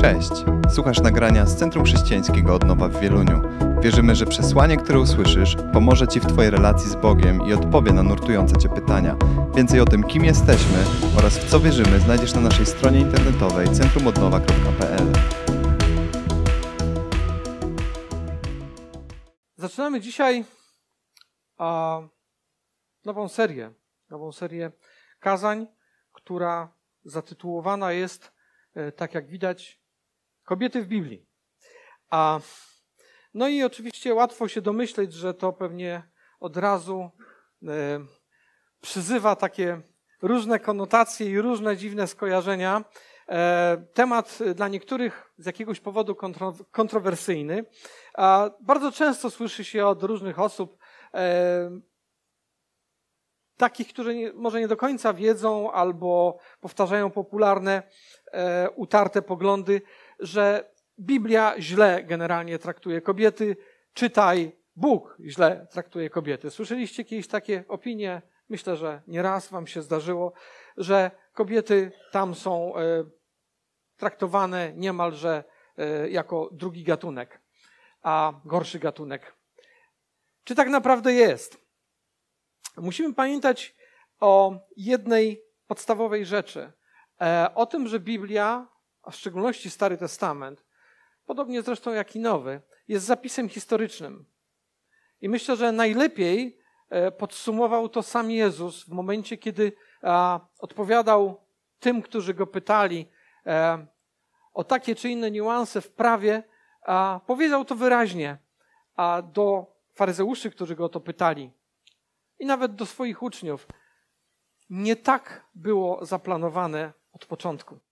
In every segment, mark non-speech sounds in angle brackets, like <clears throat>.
Cześć! Słuchasz nagrania z Centrum Chrześcijańskiego Odnowa w Wieluniu. Wierzymy, że przesłanie, które usłyszysz, pomoże Ci w Twojej relacji z Bogiem i odpowie na nurtujące Cię pytania. Więcej o tym, kim jesteśmy oraz w co wierzymy, znajdziesz na naszej stronie internetowej centrumodnowa.pl. Zaczynamy dzisiaj a, nową serię, nową serię kazań, która zatytułowana jest, e, tak jak widać, Kobiety w Biblii. A, no i oczywiście łatwo się domyśleć, że to pewnie od razu e, przyzywa takie różne konotacje i różne dziwne skojarzenia. E, temat dla niektórych z jakiegoś powodu kontro, kontrowersyjny. Bardzo często słyszy się od różnych osób, e, takich, którzy nie, może nie do końca wiedzą albo powtarzają popularne, utarte poglądy, że Biblia źle generalnie traktuje kobiety, czytaj, Bóg źle traktuje kobiety. Słyszeliście kiedyś takie opinie? Myślę, że nie raz wam się zdarzyło, że kobiety tam są e, traktowane niemalże e, jako drugi gatunek, a gorszy gatunek. Czy tak naprawdę jest? Musimy pamiętać o jednej podstawowej rzeczy. E, o tym, że Biblia, a w szczególności Stary Testament, podobnie zresztą jak i Nowy, jest zapisem historycznym. I myślę, że najlepiej e, podsumował to sam Jezus w momencie, kiedy odpowiadał tym, którzy go pytali e, o takie czy inne niuanse w prawie, powiedział to wyraźnie do faryzeuszy, którzy go o to pytali i nawet do swoich uczniów. Nie tak było zaplanowane od początku.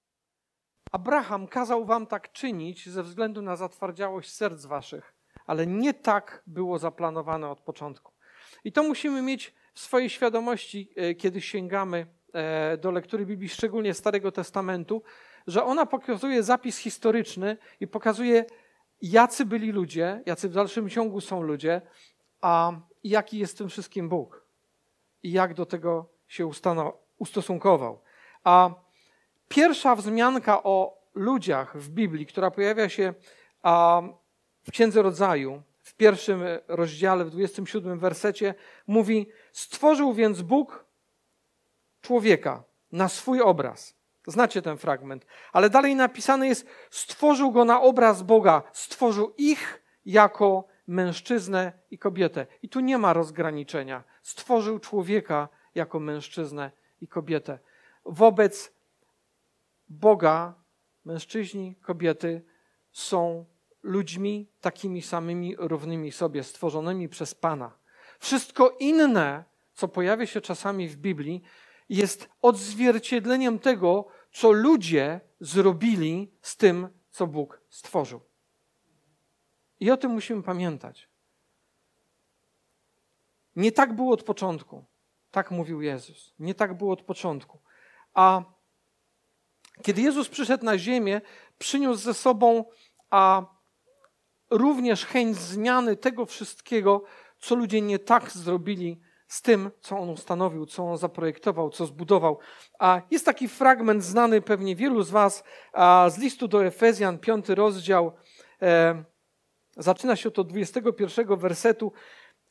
Abraham kazał wam tak czynić ze względu na zatwardziałość serc waszych, ale nie tak było zaplanowane od początku. I to musimy mieć w swojej świadomości, e, kiedy sięgamy e, do lektury Biblii, szczególnie Starego Testamentu, że ona pokazuje zapis historyczny i pokazuje, jacy byli ludzie, jacy w dalszym ciągu są ludzie, a jaki jest tym wszystkim Bóg i jak do tego się ustosunkował. A pierwsza wzmianka o ludziach w Biblii, która pojawia się w Księdze Rodzaju, w pierwszym rozdziale, w 27 wersecie, mówi: Stworzył więc Bóg człowieka na swój obraz. Znacie ten fragment. Ale dalej napisane jest: Stworzył go na obraz Boga, stworzył ich jako mężczyznę i kobietę. I tu nie ma rozgraniczenia. Stworzył człowieka jako mężczyznę i kobietę. Wobec Boga mężczyźni, kobiety są ludźmi takimi samymi, równymi sobie, stworzonymi przez Pana. Wszystko inne, co pojawia się czasami w Biblii, jest odzwierciedleniem tego, co ludzie zrobili z tym, co Bóg stworzył. I o tym musimy pamiętać. Nie tak było od początku. Tak mówił Jezus. Nie tak było od początku. A kiedy Jezus przyszedł na ziemię, przyniósł ze sobą a również chęć zmiany tego wszystkiego, co ludzie nie tak zrobili z tym, co on ustanowił, co on zaprojektował, co zbudował. A jest taki fragment znany pewnie wielu z Was z listu do Efezjan, piąty rozdział. E, zaczyna się od 21 wersetu,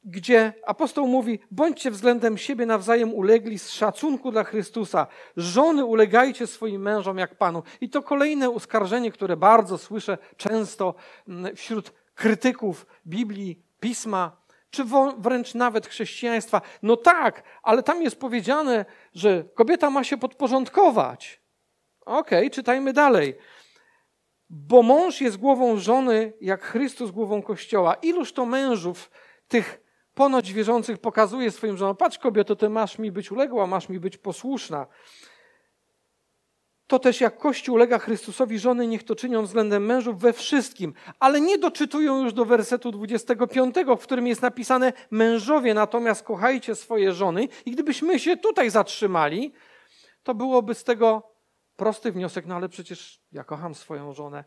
gdzie apostoł mówi: bądźcie względem siebie nawzajem ulegli z szacunku dla Chrystusa. Żony ulegajcie swoim mężom jak Panu. I to kolejne uskarżenie, które bardzo słyszę często mm, wśród krytyków Biblii, Pisma, czy wręcz nawet chrześcijaństwa. No tak, ale tam jest powiedziane, że kobieta ma się podporządkować. Okej, okay, czytajmy dalej. Bo mąż jest głową żony, jak Chrystus głową Kościoła. Iluż to mężów tych ponoć wierzących pokazuje swoim żonom, patrz kobieto, ty masz mi być uległa, masz mi być posłuszna. To też jak Kościół ulega Chrystusowi, żony niech to czynią względem mężów we wszystkim. Ale nie doczytują już do wersetu 25, w którym jest napisane mężowie natomiast kochajcie swoje żony. I gdybyśmy się tutaj zatrzymali, to byłoby z tego prosty wniosek, no ale przecież ja kocham swoją żonę.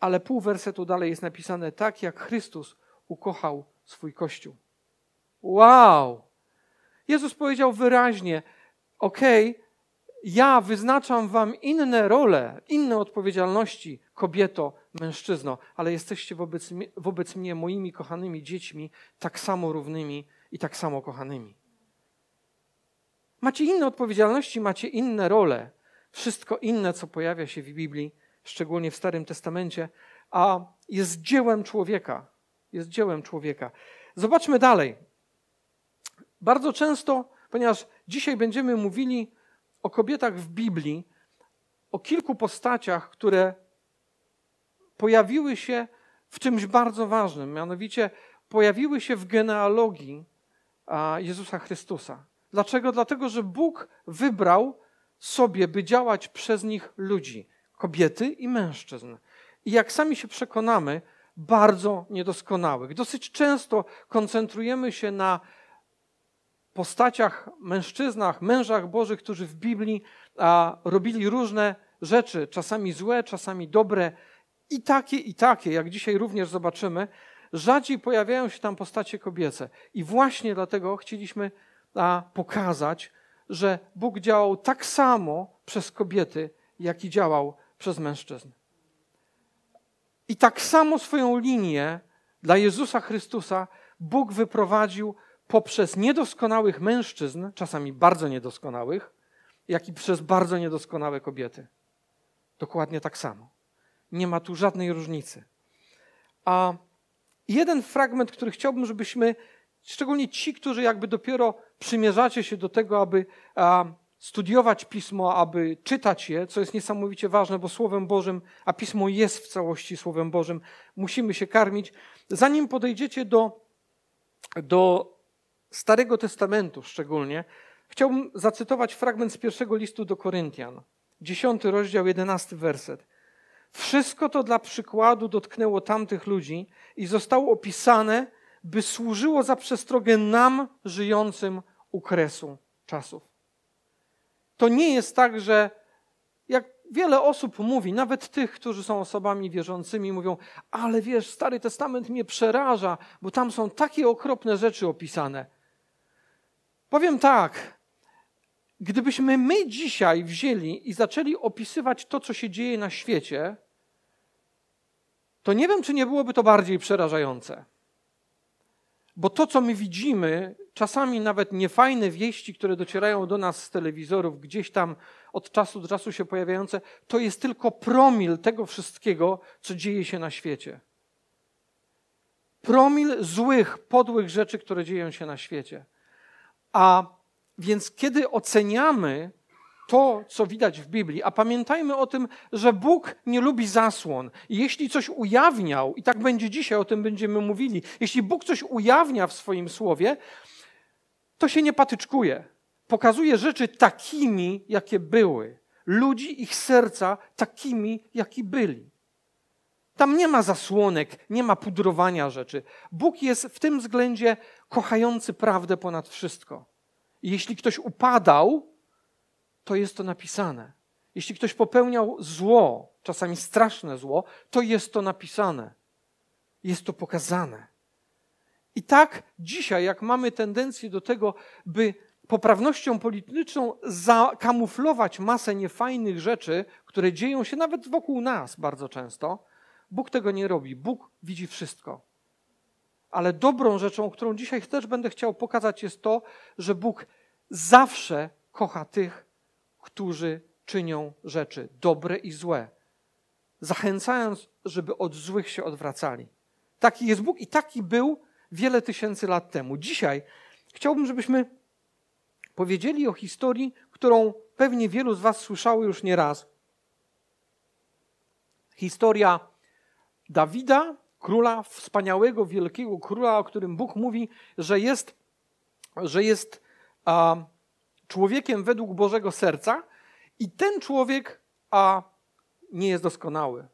Ale pół wersetu dalej jest napisane tak, jak Chrystus ukochał swój Kościół. Wow! Jezus powiedział wyraźnie, okej, ja wyznaczam wam inne role, inne odpowiedzialności, kobieto, mężczyzno, ale jesteście wobec, wobec mnie, moimi kochanymi dziećmi, tak samo równymi i tak samo kochanymi. Macie inne odpowiedzialności, macie inne role. Wszystko inne, co pojawia się w Biblii, szczególnie w Starym Testamencie, a jest dziełem człowieka. Jest dziełem człowieka. Zobaczmy dalej. Bardzo często, ponieważ dzisiaj będziemy mówili o kobietach w Biblii, o kilku postaciach, które pojawiły się w czymś bardzo ważnym, mianowicie pojawiły się w genealogii Jezusa Chrystusa. Dlaczego? Dlatego, że Bóg wybrał sobie, by działać przez nich ludzi, kobiety i mężczyzn. I jak sami się przekonamy, bardzo niedoskonałych. Dosyć często koncentrujemy się na postaciach, mężczyznach, mężach Bożych, którzy w Biblii a, robili różne rzeczy, czasami złe, czasami dobre, i takie, i takie, jak dzisiaj również zobaczymy. Rzadziej pojawiają się tam postacie kobiece. I właśnie dlatego chcieliśmy a, pokazać, że Bóg działał tak samo przez kobiety, jak i działał przez mężczyzn. I tak samo swoją linię dla Jezusa Chrystusa Bóg wyprowadził poprzez niedoskonałych mężczyzn, czasami bardzo niedoskonałych, jak i przez bardzo niedoskonałe kobiety. Dokładnie tak samo. Nie ma tu żadnej różnicy. A jeden fragment, który chciałbym, żebyśmy, szczególnie ci, którzy jakby dopiero przymierzacie się do tego, aby a, studiować pismo, aby czytać je, co jest niesamowicie ważne, bo Słowem Bożym, a pismo jest w całości Słowem Bożym, musimy się karmić. Zanim podejdziecie do, do Starego Testamentu szczególnie, chciałbym zacytować fragment z pierwszego listu do Koryntian, dziesiąty rozdział, jedenasty werset. Wszystko to dla przykładu dotknęło tamtych ludzi i zostało opisane, by służyło za przestrogę nam żyjącym u kresu czasów. To nie jest tak, że jak wiele osób mówi, nawet tych, którzy są osobami wierzącymi, mówią, ale wiesz, Stary Testament mnie przeraża, bo tam są takie okropne rzeczy opisane. Powiem tak, gdybyśmy my dzisiaj wzięli i zaczęli opisywać to, co się dzieje na świecie, to nie wiem, czy nie byłoby to bardziej przerażające. Bo to, co my widzimy, czasami nawet niefajne wieści, które docierają do nas z telewizorów, gdzieś tam od czasu do czasu się pojawiające, to jest tylko promil tego wszystkiego, co dzieje się na świecie. Promil złych, podłych rzeczy, które dzieją się na świecie. A więc kiedy oceniamy to, co widać w Biblii, a pamiętajmy o tym, że Bóg nie lubi zasłon. Jeśli coś ujawniał, i tak będzie dzisiaj, o tym będziemy mówili, jeśli Bóg coś ujawnia w swoim słowie, to się nie patyczkuje. Pokazuje rzeczy takimi, jakie były. Ludzi, ich serca takimi, jaki byli. Tam nie ma zasłonek, nie ma pudrowania rzeczy. Bóg jest w tym względzie kochający prawdę ponad wszystko. I jeśli ktoś upadał, to jest to napisane. Jeśli ktoś popełniał zło, czasami straszne zło, to jest to napisane. Jest to pokazane. I tak dzisiaj, jak mamy tendencję do tego, by poprawnością polityczną zakamuflować masę niefajnych rzeczy, które dzieją się nawet wokół nas bardzo często, Bóg tego nie robi. Bóg widzi wszystko. Ale dobrą rzeczą, którą dzisiaj też będę chciał pokazać, jest to, że Bóg zawsze kocha tych, którzy czynią rzeczy dobre i złe, zachęcając, żeby od złych się odwracali. Taki jest Bóg i taki był wiele tysięcy lat temu. Dzisiaj chciałbym, żebyśmy powiedzieli o historii, którą pewnie wielu z Was słyszało już nieraz. Historia Dawida, króla, wspaniałego, wielkiego króla, o którym Bóg mówi, że jest, że jest a, człowiekiem według Bożego serca i ten człowiek a, nie jest doskonały.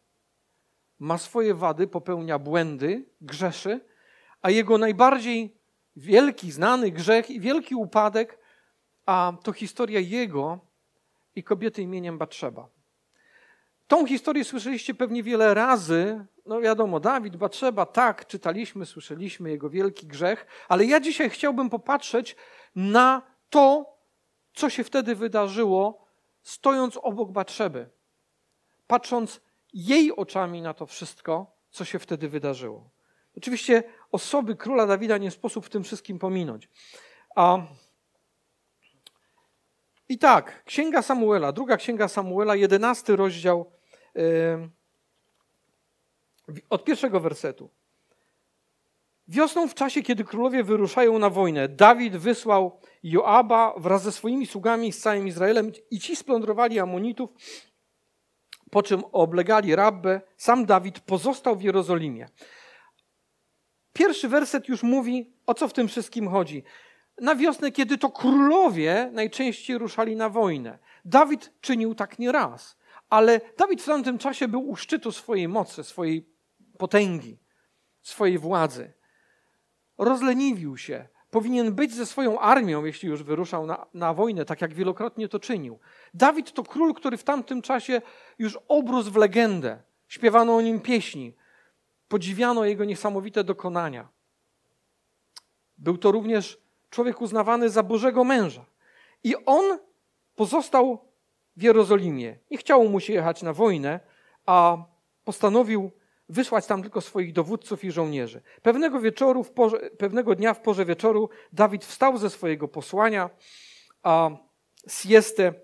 Ma swoje wady, popełnia błędy, grzeszy, a jego najbardziej wielki, znany grzech i wielki upadek a to historia jego i kobiety imieniem Batrzeba. Tą historię słyszeliście pewnie wiele razy. No wiadomo, Dawid, Batrzeba, tak, czytaliśmy, słyszeliśmy jego wielki grzech, ale ja dzisiaj chciałbym popatrzeć na to, co się wtedy wydarzyło stojąc obok Batrzeby, patrząc jej oczami na to wszystko, co się wtedy wydarzyło. Oczywiście osoby króla Dawida nie sposób w tym wszystkim pominąć. A i tak, Księga Samuela, druga Księga Samuela, jedenasty rozdział yy, od pierwszego wersetu. Wiosną w czasie, kiedy królowie wyruszają na wojnę, Dawid wysłał Joaba wraz ze swoimi sługami z całym Izraelem i ci splądrowali Amonitów, po czym oblegali Rabbę. Sam Dawid pozostał w Jerozolimie. Pierwszy werset już mówi, o co w tym wszystkim chodzi. Na wiosnę, kiedy to królowie najczęściej ruszali na wojnę. Dawid czynił tak nie raz, ale Dawid w tamtym czasie był u szczytu swojej mocy, swojej potęgi, swojej władzy. Rozleniwił się. Powinien być ze swoją armią, jeśli już wyruszał na, na wojnę, tak jak wielokrotnie to czynił. Dawid to król, który w tamtym czasie już obrósł w legendę. Śpiewano o nim pieśni. Podziwiano jego niesamowite dokonania. Był to również człowiek uznawany za Bożego męża. I on pozostał w Jerozolimie. Nie chciało mu się jechać na wojnę, a postanowił wysłać tam tylko swoich dowódców i żołnierzy. Pewnego, wieczoru porze, pewnego dnia w porze wieczoru Dawid wstał ze swojego posłania, a siestę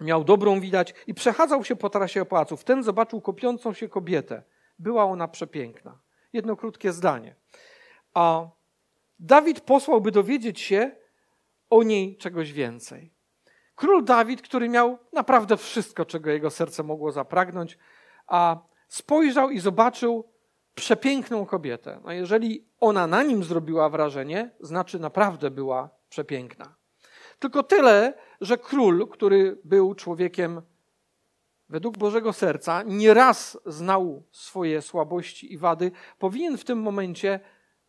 miał dobrą widać i przechadzał się po trasie pałacu. Wtem zobaczył kopiącą się kobietę. Była ona przepiękna. Jedno krótkie zdanie. A Dawid posłał, by dowiedzieć się o niej czegoś więcej. Król Dawid, który miał naprawdę wszystko, czego jego serce mogło zapragnąć, a spojrzał i zobaczył przepiękną kobietę. No jeżeli ona na nim zrobiła wrażenie, znaczy naprawdę była przepiękna. Tylko tyle, że król, który był człowiekiem według Bożego serca, nieraz znał swoje słabości i wady, powinien w tym momencie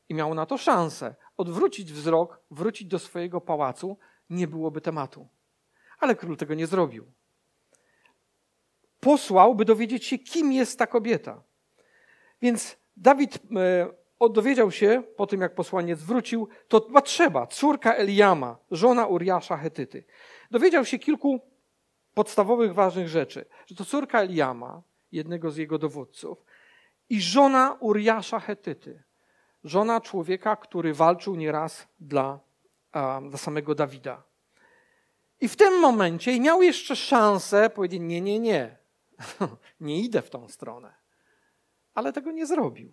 i miał na to szansę odwrócić wzrok, wrócić do swojego pałacu, nie byłoby tematu. Ale król tego nie zrobił posłał, by dowiedzieć się, kim jest ta kobieta. Więc Dawid e, dowiedział się, po tym jak posłaniec wrócił, to Batrzeba, córka Eliama, żona Uriasza Hetyty. Dowiedział się kilku podstawowych, ważnych rzeczy. Że to córka Eliama, jednego z jego dowódców, i żona Uriasza Hetyty. Żona człowieka, który walczył nieraz dla, dla samego Dawida. I w tym momencie miał jeszcze szansę powiedzieć: Nie, nie, nie. <laughs> nie idę w tą stronę. Ale tego nie zrobił.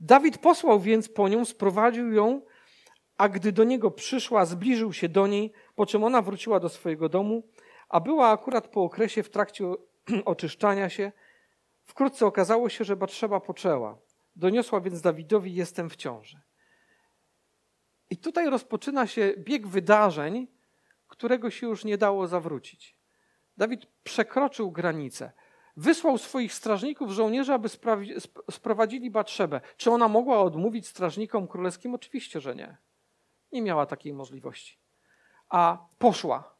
Dawid posłał więc po nią, sprowadził ją, a gdy do niego przyszła, zbliżył się do niej, po czym ona wróciła do swojego domu, a była akurat po okresie w trakcie <clears throat> oczyszczania się. Wkrótce okazało się, że Batrzeba poczęła. Doniosła więc Dawidowi, jestem w ciąży. I tutaj rozpoczyna się bieg wydarzeń, którego się już nie dało zawrócić. Dawid przekroczył granicę. Wysłał swoich strażników, żołnierzy, aby sprowadzili Batrzebę. Czy ona mogła odmówić strażnikom królewskim? Oczywiście, że nie. Nie miała takiej możliwości. A poszła.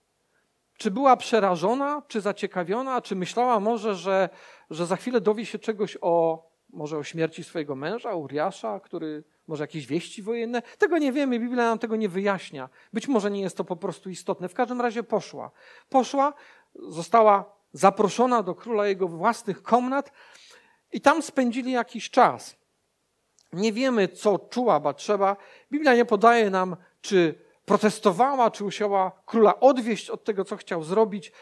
Czy była przerażona, czy zaciekawiona, czy myślała może, że, że za chwilę dowie się czegoś o, może o śmierci swojego męża, Uriasza, który może jakieś wieści wojenne? Tego nie wiemy, Biblia nam tego nie wyjaśnia. Być może nie jest to po prostu istotne. W każdym razie poszła. Poszła, została zaproszona do króla jego własnych komnat i tam spędzili jakiś czas. Nie wiemy, co czuła Batrzeba. Biblia nie podaje nam, czy protestowała, czy usięła króla odwieść od tego, co chciał zrobić.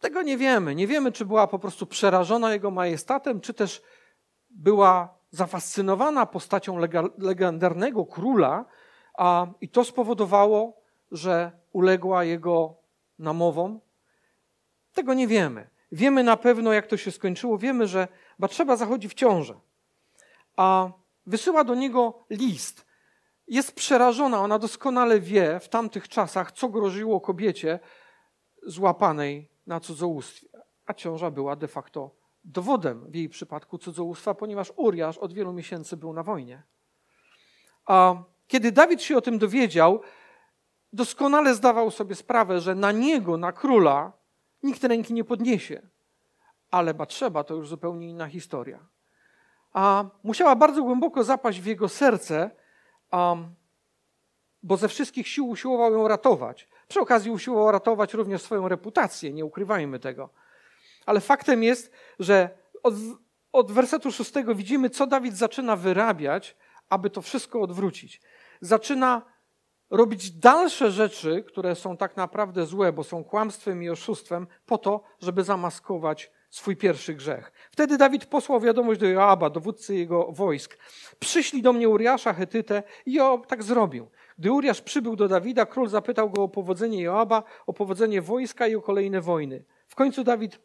Tego nie wiemy. Nie wiemy, czy była po prostu przerażona jego majestatem, czy też była zafascynowana postacią legendarnego króla, a, i to spowodowało, że uległa jego namowom tego nie wiemy. Wiemy na pewno, jak to się skończyło. Wiemy, że Batrzeba zachodzi w ciążę, a wysyła do niego list. Jest przerażona, ona doskonale wie w tamtych czasach, co groziło kobiecie złapanej na cudzołóstwie. A ciąża była de facto dowodem w jej przypadku cudzołóstwa, ponieważ Uriasz od wielu miesięcy był na wojnie. A kiedy Dawid się o tym dowiedział, doskonale zdawał sobie sprawę, że na niego, na króla, nikt ręki nie podniesie. Ale Batrzeba to już zupełnie inna historia. A musiała bardzo głęboko zapaść w jego serce, bo ze wszystkich sił usiłował ją ratować. Przy okazji usiłował ratować również swoją reputację, nie ukrywajmy tego. Ale faktem jest, że od, od wersetu szóstego widzimy, co Dawid zaczyna wyrabiać, aby to wszystko odwrócić. Zaczyna robić dalsze rzeczy, które są tak naprawdę złe, bo są kłamstwem i oszustwem, po to, żeby zamaskować swój pierwszy grzech. Wtedy Dawid posłał wiadomość do Joaba, dowódcy jego wojsk. Przyszli do mnie Uriasza, Hetytę i Joab tak zrobił. Gdy Uriasz przybył do Dawida, król zapytał go o powodzenie Joaba, o powodzenie wojska i o kolejne wojny. W końcu Dawid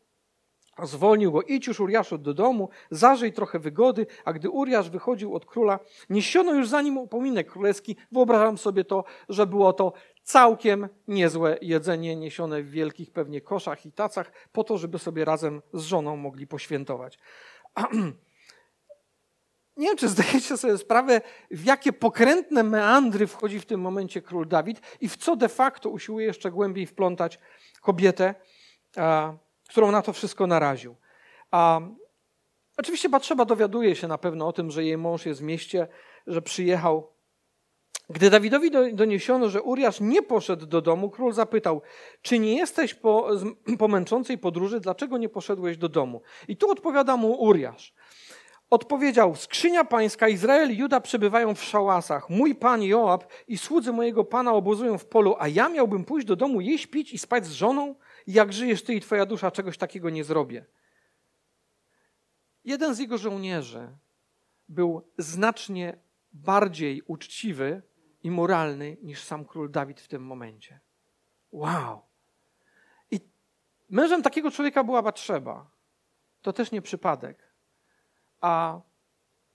Zwolnił go, idź już Uriaszu do domu, zażyj trochę wygody, a gdy Uriasz wychodził od króla, niesiono już za nim upominek królewski. Wyobrażam sobie to, że było to całkiem niezłe jedzenie niesione w wielkich pewnie koszach i tacach, po to, żeby sobie razem z żoną mogli poświętować. <clears throat> Nie wiem, czy zdajecie sobie sprawę, w jakie pokrętne meandry wchodzi w tym momencie król Dawid i w co de facto usiłuje jeszcze głębiej wplątać kobietę którą na to wszystko naraził. A oczywiście Batrzeba dowiaduje się na pewno o tym, że jej mąż jest w mieście, że przyjechał. Gdy Dawidowi doniesiono, że Uriasz nie poszedł do domu, król zapytał, czy nie jesteś po, <clears throat> po męczącej podróży, dlaczego nie poszedłeś do domu? I tu odpowiada mu Uriasz. Odpowiedział, skrzynia pańska, Izrael i Juda przebywają w szałasach. Mój pan Joab i słudzy mojego pana obozują w polu, a ja miałbym pójść do domu, jeść, pić i spać z żoną? Jak żyjesz ty i twoja dusza, czegoś takiego nie zrobię. Jeden z jego żołnierzy był znacznie bardziej uczciwy i moralny niż sam król Dawid w tym momencie. Wow! I mężem takiego człowieka była Batrzeba. To też nie przypadek. A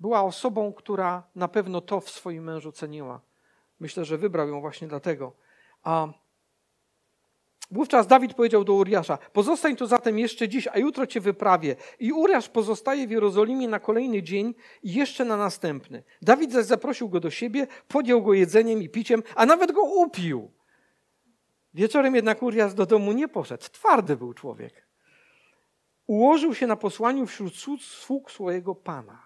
była osobą, która na pewno to w swoim mężu ceniła. Myślę, że wybrał ją właśnie dlatego. A Wówczas Dawid powiedział do Uriasza: Pozostań tu zatem jeszcze dziś, a jutro cię wyprawię. I Uriasz pozostaje w Jerozolimie na kolejny dzień i jeszcze na następny. Dawid zaś zaprosił go do siebie, podjął go jedzeniem i piciem, a nawet go upił. Wieczorem jednak Uriasz do domu nie poszedł. Twardy był człowiek. Ułożył się na posłaniu wśród sług swojego pana.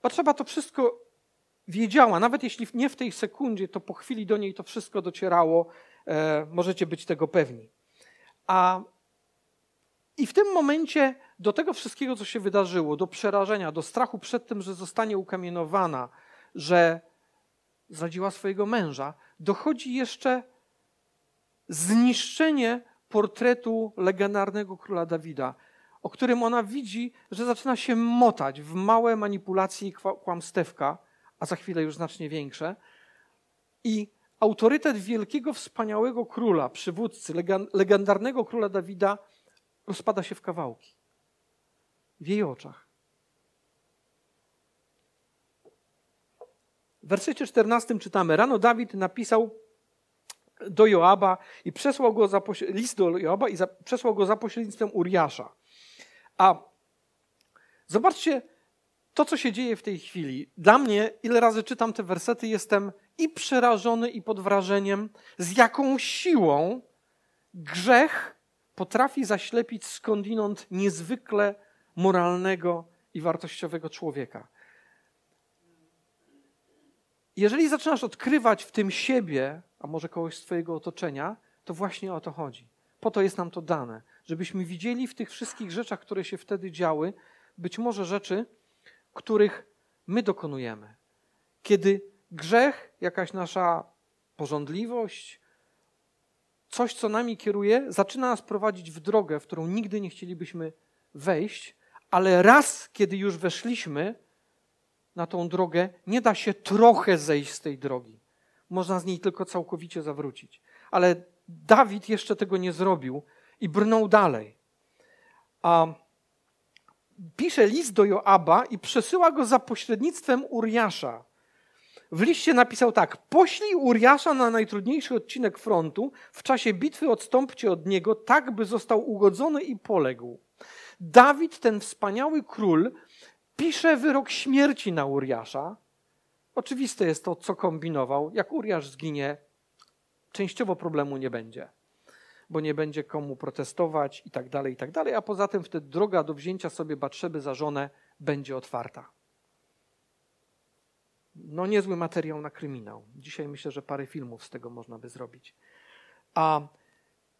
Potrzeba to wszystko wiedziała, nawet jeśli nie w tej sekundzie, to po chwili do niej to wszystko docierało E, możecie być tego pewni. A i w tym momencie do tego wszystkiego, co się wydarzyło, do przerażenia, do strachu przed tym, że zostanie ukamienowana, że zdradziła swojego męża, dochodzi jeszcze zniszczenie portretu legendarnego króla Dawida, o którym ona widzi, że zaczyna się motać w małe manipulacje i kłamstewka, a za chwilę już znacznie większe. I autorytet wielkiego, wspaniałego króla, przywódcy, legendarnego króla Dawida rozpada się w kawałki. W jej oczach. W wersecie 14 czytamy: Rano Dawid napisał do Joaba i przesłał go za list do Joaba i za, przesłał go za pośrednictwem Uriasza. A zobaczcie to, co się dzieje w tej chwili. Dla mnie, ile razy czytam te wersety, jestem i przerażony, i pod wrażeniem, z jaką siłą grzech potrafi zaślepić skądinąd niezwykle moralnego i wartościowego człowieka. Jeżeli zaczynasz odkrywać w tym siebie, a może kogoś z Twojego otoczenia, to właśnie o to chodzi. Po to jest nam to dane, żebyśmy widzieli w tych wszystkich rzeczach, które się wtedy działy, być może rzeczy, których my dokonujemy. Kiedy grzech, jakaś nasza porządliwość, coś, co nami kieruje, zaczyna nas prowadzić w drogę, w którą nigdy nie chcielibyśmy wejść, ale raz, kiedy już weszliśmy na tą drogę, nie da się trochę zejść z tej drogi. Można z niej tylko całkowicie zawrócić. Ale Dawid jeszcze tego nie zrobił i brnął dalej. A pisze list do Joaba i przesyła go za pośrednictwem Uriasza. W liście napisał tak: Poślij Uriasza na najtrudniejszy odcinek frontu, w czasie bitwy odstąpcie od niego, tak by został ugodzony i poległ. Dawid, ten wspaniały król, pisze wyrok śmierci na Uriasza. Oczywiste jest to, co kombinował. Jak Uriasz zginie, częściowo problemu nie będzie, bo nie będzie komu protestować i tak dalej, i tak dalej. A poza tym wtedy droga do wzięcia sobie Batrzeby za żonę będzie otwarta. No niezły materiał na kryminał. Dzisiaj myślę, że parę filmów z tego można by zrobić. A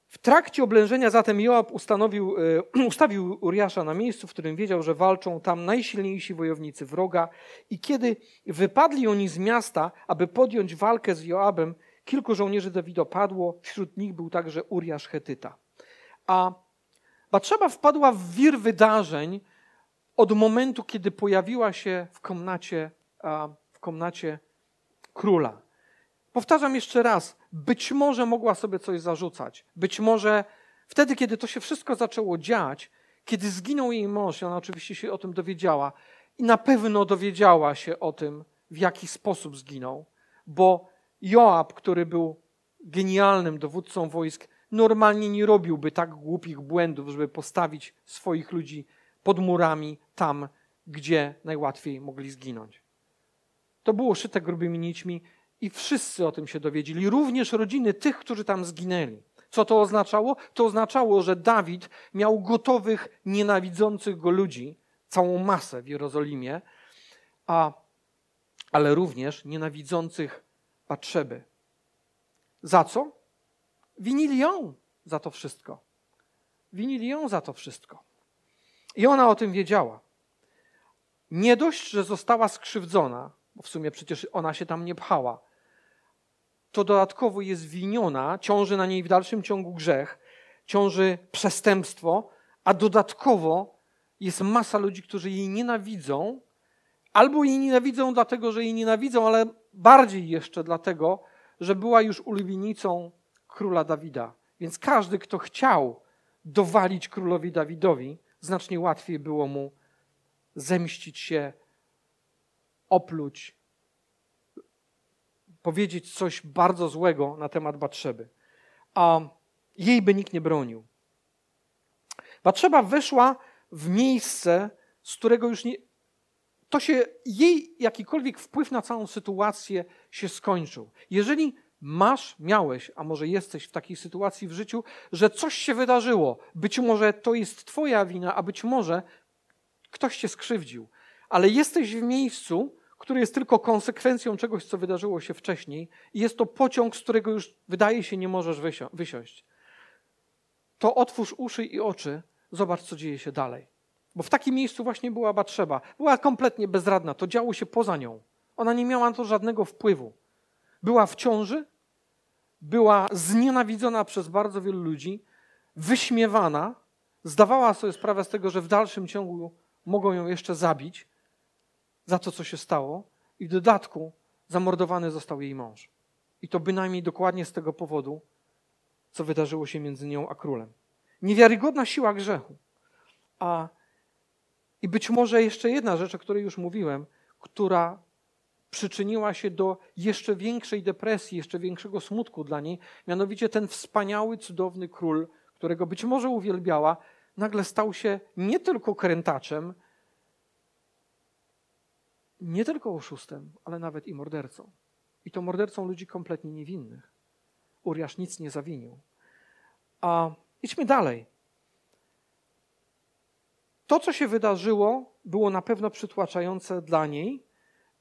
w trakcie oblężenia zatem Joab ustanowił, e, <clears throat> ustawił Uriasza na miejscu, w którym wiedział, że walczą tam najsilniejsi wojownicy wroga. I kiedy wypadli oni z miasta, aby podjąć walkę z Joabem, kilku żołnierzy Dawida padło, wśród nich był także Uriasz Hetyta. A Batrzeba wpadła w wir wydarzeń od momentu, kiedy pojawiła się w komnacie, komnacie króla. Powtarzam jeszcze raz, być może mogła sobie coś zarzucać. Być może wtedy, kiedy to się wszystko zaczęło dziać, kiedy zginął jej mąż, ona oczywiście się o tym dowiedziała, i na pewno dowiedziała się o tym, w jaki sposób zginął, bo Joab, który był genialnym dowódcą wojsk, normalnie nie robiłby tak głupich błędów, żeby postawić swoich ludzi pod murami tam, gdzie najłatwiej mogli zginąć. To było szyte grubymi nićmi i wszyscy o tym się dowiedzieli, również rodziny tych, którzy tam zginęli. Co to oznaczało? To oznaczało, że Dawid miał gotowych, nienawidzących go ludzi, całą masę w Jerozolimie, a, ale również nienawidzących Patrzeby. Za co? Winili ją za to wszystko. Winili ją za to wszystko. I ona o tym wiedziała. Nie dość, że została skrzywdzona, bo w sumie przecież ona się tam nie pchała, to dodatkowo jest winiona, ciąży na niej w dalszym ciągu grzech, ciąży przestępstwo, a dodatkowo jest masa ludzi, którzy jej nienawidzą, albo jej nienawidzą dlatego, że jej nienawidzą, ale bardziej jeszcze dlatego, że była już ulubienicą króla Dawida. Więc każdy, kto chciał dowalić królowi Dawidowi, znacznie łatwiej było mu zemścić się, opluć, powiedzieć coś bardzo złego na temat Batrzeby. A jej by nikt nie bronił. Batrzeba weszła w miejsce, z którego już nie. To się jej jakikolwiek wpływ na całą sytuację się skończył. Jeżeli masz, miałeś, a może jesteś w takiej sytuacji w życiu, że coś się wydarzyło, być może to jest Twoja wina, a być może ktoś cię skrzywdził, ale jesteś w miejscu, które jest tylko konsekwencją czegoś, co wydarzyło się wcześniej, i jest to pociąg, z którego już wydaje się nie możesz wysiąść, to otwórz uszy i oczy, zobacz, co dzieje się dalej. Bo w takim miejscu właśnie była Batrzeba. Była kompletnie bezradna, to działo się poza nią. Ona nie miała na to żadnego wpływu. Była w ciąży, była znienawidzona przez bardzo wielu ludzi, wyśmiewana, zdawała sobie sprawę z tego, że w dalszym ciągu mogą ją jeszcze zabić, za to, co się stało, i w dodatku zamordowany został jej mąż. I to bynajmniej dokładnie z tego powodu, co wydarzyło się między nią a królem. Niewiarygodna siła grzechu. A i być może jeszcze jedna rzecz, o której już mówiłem, która przyczyniła się do jeszcze większej depresji, jeszcze większego smutku dla niej, mianowicie ten wspaniały, cudowny król, którego być może uwielbiała, nagle stał się nie tylko krętaczem, nie tylko oszustem, ale nawet i mordercą. I to mordercą ludzi kompletnie niewinnych. Uriasz nic nie zawinił. A idźmy dalej. To, co się wydarzyło, było na pewno przytłaczające dla niej.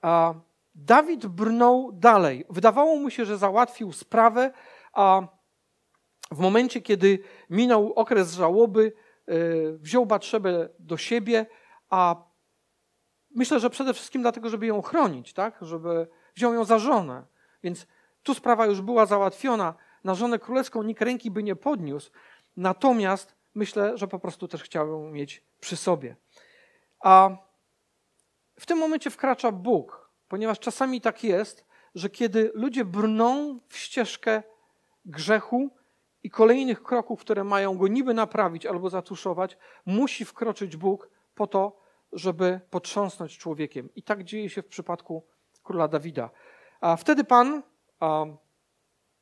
A Dawid brnął dalej. Wydawało mu się, że załatwił sprawę, a w momencie, kiedy minął okres żałoby, e, wziął Batrzebę do siebie, a Myślę, że przede wszystkim dlatego, żeby ją chronić, tak? żeby wziął ją za żonę. Więc tu sprawa już była załatwiona. Na żonę królewską nikt ręki by nie podniósł. Natomiast myślę, że po prostu też chciał ją mieć przy sobie. A w tym momencie wkracza Bóg, ponieważ czasami tak jest, że kiedy ludzie brną w ścieżkę grzechu i kolejnych kroków, które mają go niby naprawić albo zatuszować, musi wkroczyć Bóg po to, żeby potrząsnąć człowiekiem. I tak dzieje się w przypadku króla Dawida. A wtedy Pan, a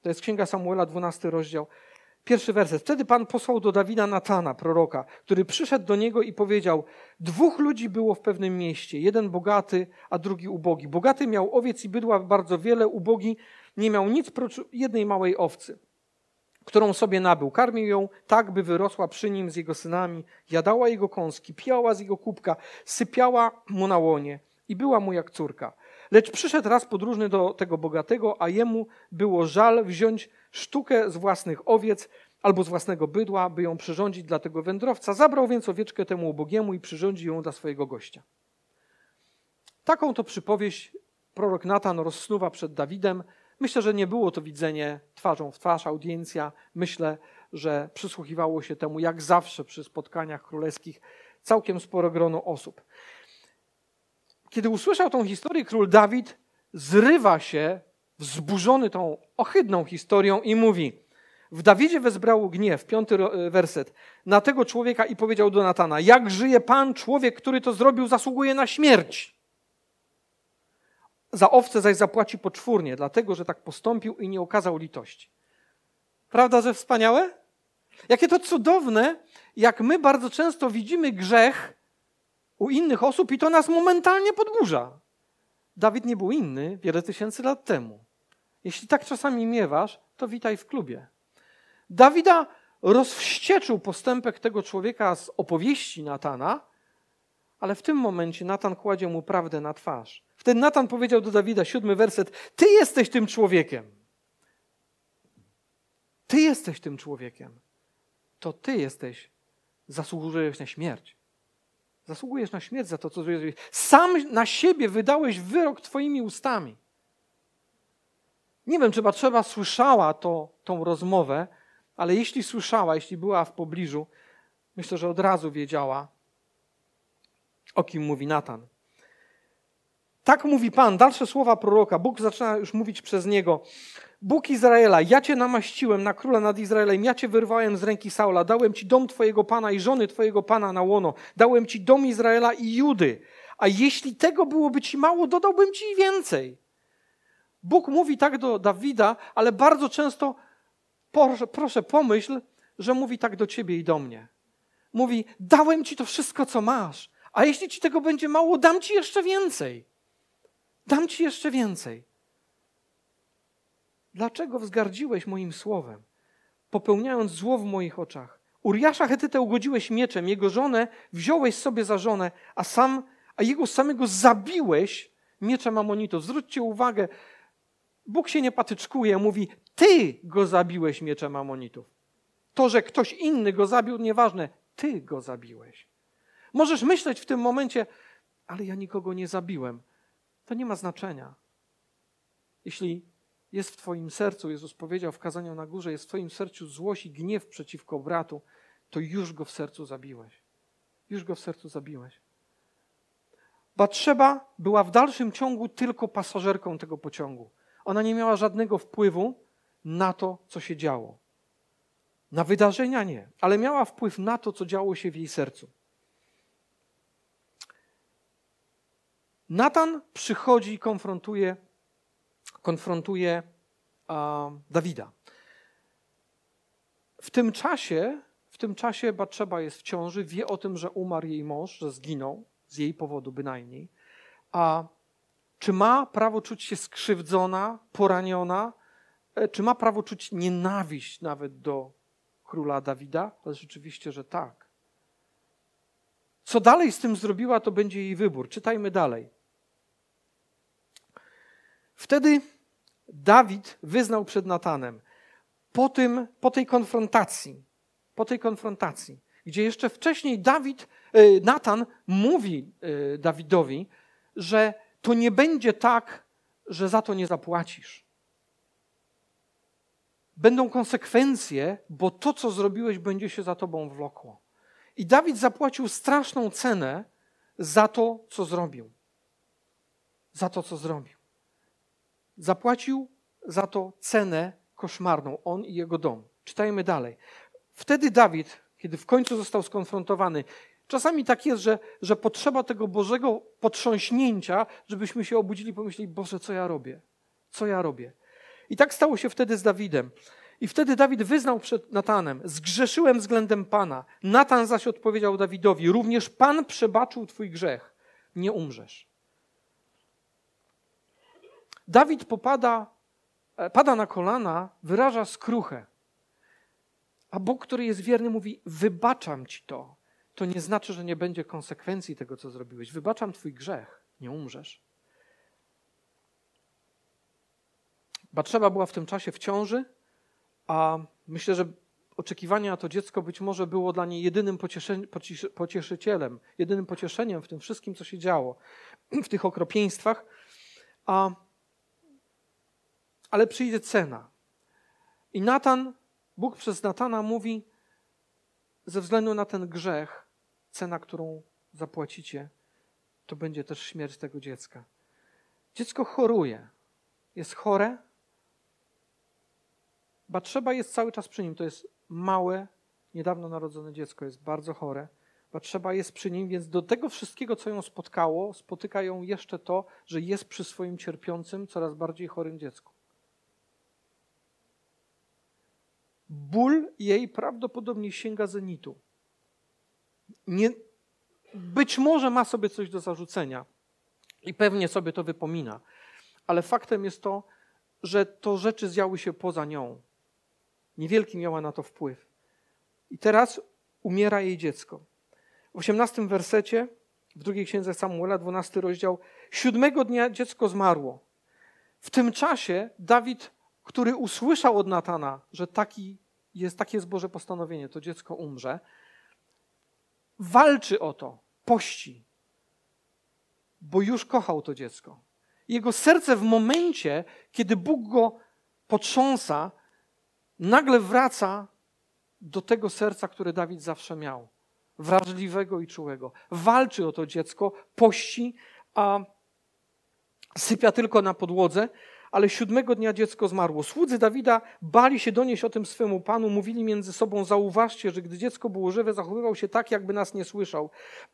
to jest Księga Samuela, 12 rozdział, pierwszy werset. Wtedy Pan posłał do Dawida Natana, proroka, który przyszedł do niego i powiedział: Dwóch ludzi było w pewnym mieście, jeden bogaty, a drugi ubogi. Bogaty miał owiec i bydła bardzo wiele, ubogi nie miał nic prócz jednej małej owcy którą sobie nabył. Karmił ją tak, by wyrosła przy nim z jego synami, jadała jego kąski, pijała z jego kubka, sypiała mu na łonie i była mu jak córka. Lecz przyszedł raz podróżny do tego bogatego, a jemu było żal wziąć sztukę z własnych owiec albo z własnego bydła, by ją przyrządzić dla tego wędrowca. Zabrał więc owieczkę temu ubogiemu i przyrządził ją dla swojego gościa. Taką to przypowieść prorok Natan rozsnuwa przed Dawidem. Myślę, że nie było to widzenie twarzą w twarz, audiencja. Myślę, że przysłuchiwało się temu, jak zawsze przy spotkaniach królewskich, całkiem sporo grono osób. Kiedy usłyszał tą historię, król Dawid zrywa się, wzburzony tą ohydną historią i mówi: W Dawidzie wezbrał gniew, piąty werset, na tego człowieka i powiedział do Natana: Jak żyje pan, człowiek, który to zrobił, zasługuje na śmierć. Za owce zaś zapłaci poczwórnie, dlatego że tak postąpił i nie okazał litości. Prawda, że wspaniałe? Jakie to cudowne, jak my bardzo często widzimy grzech u innych osób i to nas momentalnie podburza. Dawid nie był inny wiele tysięcy lat temu. Jeśli tak czasami miewasz, to witaj w klubie. Dawida rozwścieczył postępek tego człowieka z opowieści Natana, ale w tym momencie Natan kładzie mu prawdę na twarz. Wtedy Natan powiedział do Dawida, siódmy werset: Ty jesteś tym człowiekiem. Ty jesteś tym człowiekiem. To ty jesteś, zasługujesz na śmierć. Zasługujesz na śmierć za to, co zrobiłeś. Sam na siebie wydałeś wyrok twoimi ustami. Nie wiem, czy trzeba słyszała to, tą rozmowę, ale jeśli słyszała, jeśli była w pobliżu, myślę, że od razu wiedziała, o kim mówi Natan. Tak mówi Pan, dalsze słowa proroka. Bóg zaczyna już mówić przez niego. Bóg Izraela, ja cię namaściłem na króla nad Izraelem, ja cię wyrwałem z ręki Saula, dałem ci dom twojego pana i żony twojego pana na łono, dałem ci dom Izraela i Judy. A jeśli tego byłoby ci mało, dodałbym ci więcej. Bóg mówi tak do Dawida, ale bardzo często, proszę, proszę pomyśl, że mówi tak do ciebie i do mnie. Mówi, dałem ci to wszystko, co masz, a jeśli ci tego będzie mało, dam ci jeszcze więcej. Dam ci jeszcze więcej. Dlaczego wzgardziłeś moim słowem, popełniając zło w moich oczach? Uriasza Hetytę ugodziłeś mieczem, jego żonę wziąłeś sobie za żonę, a sam, a jego samego zabiłeś mieczem Amonitów. Zwróćcie uwagę, Bóg się nie patyczkuje, mówi, ty go zabiłeś mieczem Amonitów. To, że ktoś inny go zabił, nieważne, ty go zabiłeś. Możesz myśleć w tym momencie, ale ja nikogo nie zabiłem. To nie ma znaczenia. Jeśli jest w Twoim sercu, Jezus powiedział w kazaniu na górze, jest w Twoim sercu złość i gniew przeciwko bratu, to już go w sercu zabiłeś. Już go w sercu zabiłeś. Batrzeba była w dalszym ciągu tylko pasażerką tego pociągu. Ona nie miała żadnego wpływu na to, co się działo. Na wydarzenia nie, ale miała wpływ na to, co działo się w jej sercu. Natan przychodzi i konfrontuje, konfrontuje Dawida. W tym czasie, w tym czasie Batrzeba jest w ciąży, wie o tym, że umarł jej mąż, że zginął, z jej powodu bynajmniej. A czy ma prawo czuć się skrzywdzona, poraniona? E, czy ma prawo czuć nienawiść nawet do króla Dawida? Ale rzeczywiście, że tak. Co dalej z tym zrobiła, to będzie jej wybór. Czytajmy dalej. Wtedy Dawid wyznał przed Natanem po, tym, po tej konfrontacji, po tej konfrontacji, gdzie jeszcze wcześniej Dawid, e, Natan mówi e, Dawidowi, że to nie będzie tak, że za to nie zapłacisz. Będą konsekwencje, bo to, co zrobiłeś, będzie się za tobą wlokło. I Dawid zapłacił straszną cenę za to, co zrobił. Za to, co zrobił. Zapłacił za to cenę koszmarną, on i jego dom. Czytajmy dalej. Wtedy Dawid, kiedy w końcu został skonfrontowany, czasami tak jest, że, że potrzeba tego Bożego potrząśnięcia, żebyśmy się obudzili i pomyśleli, Boże, co ja robię? Co ja robię? I tak stało się wtedy z Dawidem. I wtedy Dawid wyznał przed Natanem: Zgrzeszyłem względem Pana. Natan zaś odpowiedział Dawidowi: Również Pan przebaczył Twój grzech. Nie umrzesz. Dawid popada, e, pada na kolana, wyraża skruchę. A Bóg, który jest wierny, mówi: Wybaczam ci to. To nie znaczy, że nie będzie konsekwencji tego, co zrobiłeś. Wybaczam twój grzech, nie umrzesz. Batrzeba była w tym czasie w ciąży, a myślę, że oczekiwanie na to dziecko być może było dla niej jedynym pocieszycielem, jedynym pocieszeniem w tym wszystkim, co się działo, w tych okropieństwach. A, ale przyjdzie cena. I Natan, Bóg przez Natana mówi, ze względu na ten grzech, cena, którą zapłacicie, to będzie też śmierć tego dziecka. Dziecko choruje, jest chore, Batrzeba jest cały czas przy nim. To jest małe, niedawno narodzone dziecko, jest bardzo chore. Batrzeba jest przy nim, więc do tego wszystkiego, co ją spotkało, spotyka ją jeszcze to, że jest przy swoim cierpiącym, coraz bardziej chorym dziecku. Ból jej prawdopodobnie sięga zenitu. Nie, być może ma sobie coś do zarzucenia i pewnie sobie to wypomina, ale faktem jest to, że to rzeczy zjały się poza nią. Niewielki miała na to wpływ. I teraz umiera jej dziecko. W osiemnastym wersecie, w drugiej księdze Samuela, dwunasty rozdział, siódmego dnia dziecko zmarło. W tym czasie Dawid, który usłyszał od Natana, że taki jest, takie jest Boże postanowienie, to dziecko umrze, walczy o to, pości, bo już kochał to dziecko. Jego serce w momencie, kiedy Bóg go potrząsa, nagle wraca do tego serca, które Dawid zawsze miał. Wrażliwego i czułego. Walczy o to dziecko, pości, a sypia tylko na podłodze, ale siódmego dnia dziecko zmarło. Słudzy Dawida bali się donieść o tym swemu panu, mówili między sobą: Zauważcie, że gdy dziecko było żywe, zachowywał się tak, jakby nas nie słyszał.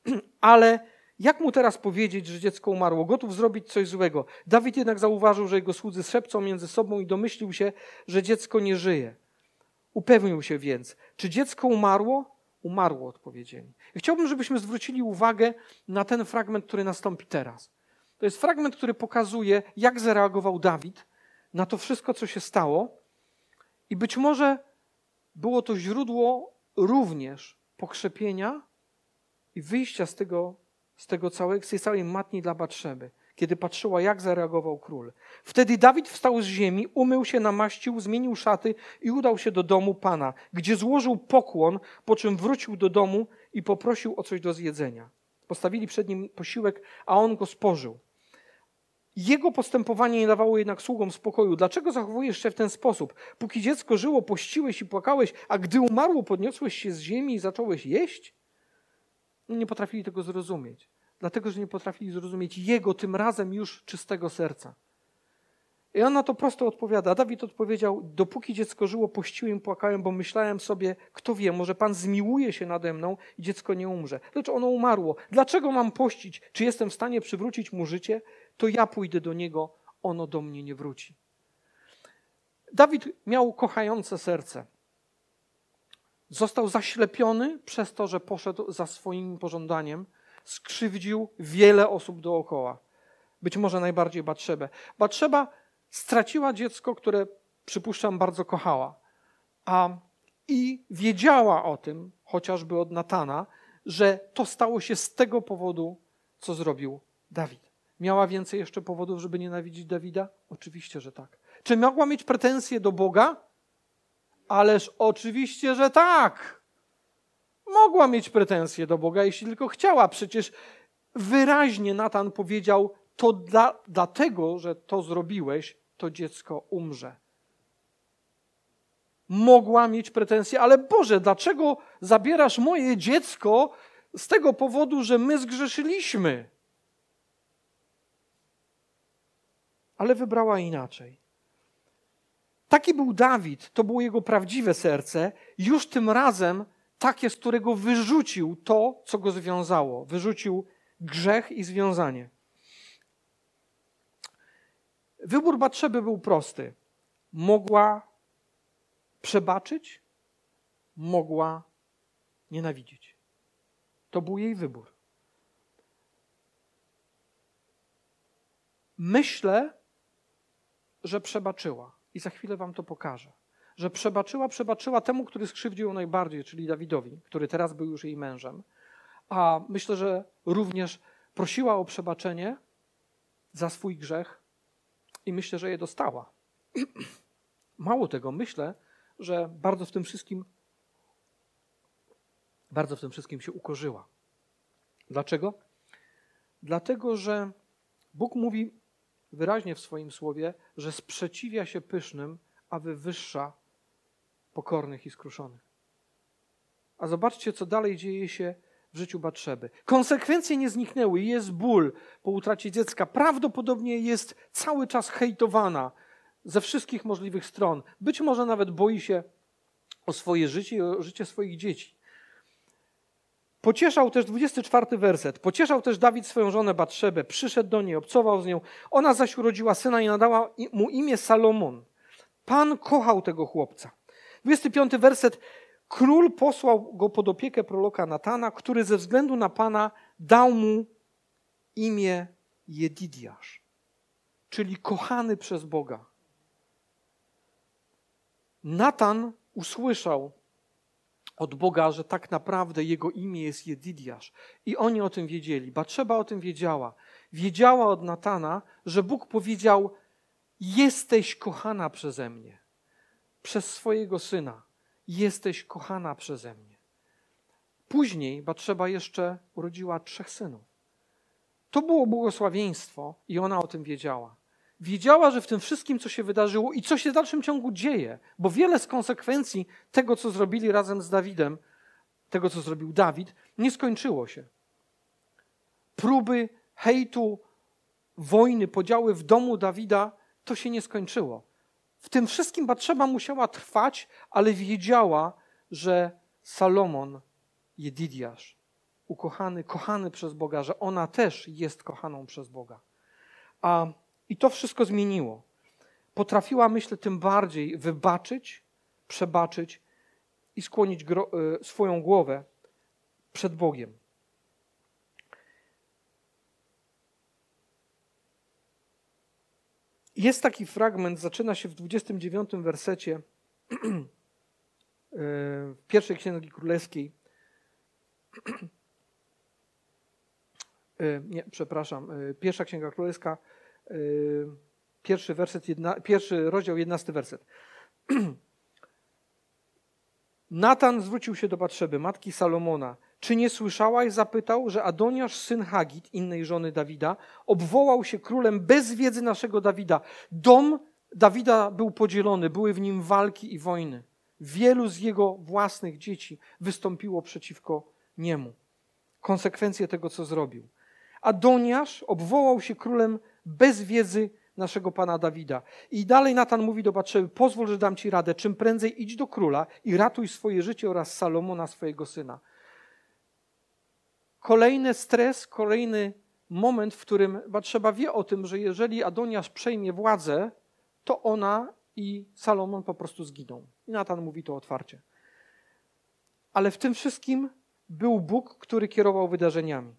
<clears throat> ale jak mu teraz powiedzieć, że dziecko umarło? Gotów zrobić coś złego. Dawid jednak zauważył, że jego słudzy szepcą między sobą i domyślił się, że dziecko nie żyje. Upewnił się więc, czy dziecko umarło? Umarło, odpowiedzieli. Chciałbym, żebyśmy zwrócili uwagę na ten fragment, który nastąpi teraz. To jest fragment, który pokazuje, jak zareagował Dawid na to wszystko, co się stało. I być może było to źródło również pokrzepienia i wyjścia z tego z, tego całego, z tej całej matni dla Batrzeby, kiedy patrzyła, jak zareagował król. Wtedy Dawid wstał z ziemi, umył się, namaścił, zmienił szaty i udał się do domu Pana, gdzie złożył pokłon, po czym wrócił do domu i poprosił o coś do zjedzenia. Postawili przed nim posiłek, a on go spożył. Jego postępowanie nie dawało jednak sługom spokoju. Dlaczego zachowujesz się w ten sposób? Póki dziecko żyło, pościłeś i płakałeś, a gdy umarło, podniosłeś się z ziemi i zacząłeś jeść? Nie potrafili tego zrozumieć, dlatego że nie potrafili zrozumieć Jego tym razem już czystego serca. I on na to prosto odpowiada. Dawid odpowiedział: Dopóki dziecko żyło, pościłem, płakałem, bo myślałem sobie, kto wie, może Pan zmiłuje się nade mną i dziecko nie umrze. Lecz ono umarło. Dlaczego mam pościć? Czy jestem w stanie przywrócić mu życie? To ja pójdę do niego, ono do mnie nie wróci. Dawid miał kochające serce. Został zaślepiony przez to, że poszedł za swoim pożądaniem, skrzywdził wiele osób dookoła. Być może najbardziej Batrzebę. Batrzeba straciła dziecko, które przypuszczam bardzo kochała. A i wiedziała o tym, chociażby od Natana, że to stało się z tego powodu, co zrobił Dawid. Miała więcej jeszcze powodów, żeby nienawidzić Dawida? Oczywiście, że tak. Czy mogła mieć pretensje do Boga? Ależ oczywiście, że tak. Mogła mieć pretensje do Boga, jeśli tylko chciała. Przecież wyraźnie Natan powiedział: To dla, dlatego, że to zrobiłeś, to dziecko umrze. Mogła mieć pretensje, ale Boże, dlaczego zabierasz moje dziecko z tego powodu, że my zgrzeszyliśmy? Ale wybrała inaczej. Taki był Dawid, to było jego prawdziwe serce, już tym razem takie, z którego wyrzucił to, co go związało. Wyrzucił grzech i związanie. Wybór Batrzeby był prosty. Mogła przebaczyć, mogła nienawidzieć. To był jej wybór. Myślę, że przebaczyła. I za chwilę wam to pokażę. Że przebaczyła, przebaczyła temu, który skrzywdził ją najbardziej, czyli Dawidowi, który teraz był już jej mężem. A myślę, że również prosiła o przebaczenie za swój grzech i myślę, że je dostała. Mało tego, myślę, że bardzo w tym wszystkim bardzo w tym wszystkim się ukorzyła. Dlaczego? Dlatego, że Bóg mówi wyraźnie w swoim słowie, że sprzeciwia się pysznym, a wywyższa pokornych i skruszonych. A zobaczcie, co dalej dzieje się w życiu Batrzeby. Konsekwencje nie zniknęły. Jest ból po utracie dziecka. Prawdopodobnie jest cały czas hejtowana ze wszystkich możliwych stron. Być może nawet boi się o swoje życie i o życie swoich dzieci. Pocieszał też, 24 werset, pocieszał też Dawid swoją żonę Batrzebę, przyszedł do niej, obcował z nią, ona zaś urodziła syna i nadała mu imię Salomon. Pan kochał tego chłopca. 25 werset, król posłał go pod opiekę proroka Natana, który ze względu na Pana dał mu imię Jedidiasz, czyli kochany przez Boga. Natan usłyszał od Boga, że tak naprawdę jego imię jest Jedidiasz. I oni o tym wiedzieli. Batrzeba o tym wiedziała. Wiedziała od Natana, że Bóg powiedział: Jesteś kochana przeze mnie. Przez swojego syna. Jesteś kochana przeze mnie. Później Batrzeba jeszcze urodziła trzech synów. To było błogosławieństwo i ona o tym wiedziała wiedziała, że w tym wszystkim, co się wydarzyło i co się w dalszym ciągu dzieje, bo wiele z konsekwencji tego, co zrobili razem z Dawidem, tego, co zrobił Dawid, nie skończyło się. Próby hejtu, wojny, podziały w domu Dawida, to się nie skończyło. W tym wszystkim Batrzeba musiała trwać, ale wiedziała, że Salomon, Jedidiasz, ukochany, kochany przez Boga, że ona też jest kochaną przez Boga. A i to wszystko zmieniło. Potrafiła, myślę, tym bardziej wybaczyć, przebaczyć i skłonić e, swoją głowę przed Bogiem. Jest taki fragment, zaczyna się w 29 wersecie <clears throat> e, pierwszej księgi królewskiej. <clears throat> E, nie, przepraszam. Pierwsza księga królewska, pierwszy, werset, jedna, pierwszy rozdział, jedenasty werset. <clears throat> Natan zwrócił się do Batrzeby, matki Salomona. Czy nie słyszałaś, zapytał, że Adoniasz, syn Hagit, innej żony Dawida, obwołał się królem bez wiedzy naszego Dawida. Dom Dawida był podzielony, były w nim walki i wojny. Wielu z jego własnych dzieci wystąpiło przeciwko niemu. Konsekwencje tego, co zrobił. Adoniasz obwołał się królem bez wiedzy naszego pana Dawida. I dalej Natan mówi do Batrzeby, pozwól, że dam ci radę, czym prędzej idź do króla i ratuj swoje życie oraz Salomona, swojego syna. Kolejny stres, kolejny moment, w którym Batrzeba wie o tym, że jeżeli Adoniasz przejmie władzę, to ona i Salomon po prostu zginą. I Natan mówi to otwarcie. Ale w tym wszystkim był Bóg, który kierował wydarzeniami.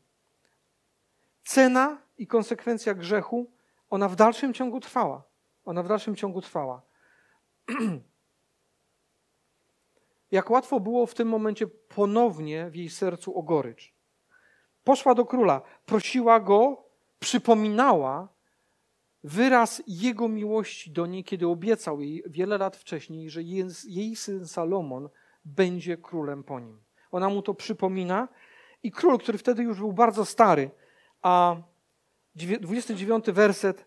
Cena i konsekwencja grzechu, ona w dalszym ciągu trwała. Ona w dalszym ciągu trwała. <clears throat> Jak łatwo było w tym momencie ponownie w jej sercu o gorycz. Poszła do króla, prosiła go, przypominała wyraz jego miłości do niej, kiedy obiecał jej wiele lat wcześniej, że jej syn Salomon będzie królem po nim. Ona mu to przypomina i król, który wtedy już był bardzo stary, a 29 werset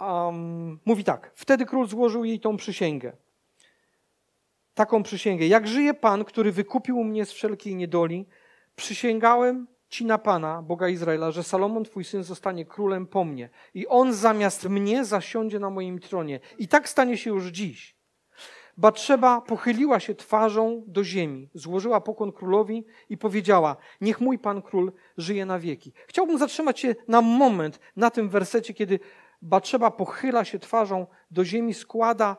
um, mówi tak. Wtedy król złożył jej tą przysięgę. Taką przysięgę. Jak żyje Pan, który wykupił mnie z wszelkiej niedoli, przysięgałem Ci na Pana, Boga Izraela, że Salomon, Twój syn, zostanie królem po mnie. I on zamiast mnie zasiądzie na moim tronie. I tak stanie się już dziś. Batrzeba pochyliła się twarzą do ziemi, złożyła pokłon królowi i powiedziała: Niech mój pan król żyje na wieki. Chciałbym zatrzymać się na moment na tym wersecie, kiedy Batrzeba pochyla się twarzą do ziemi, składa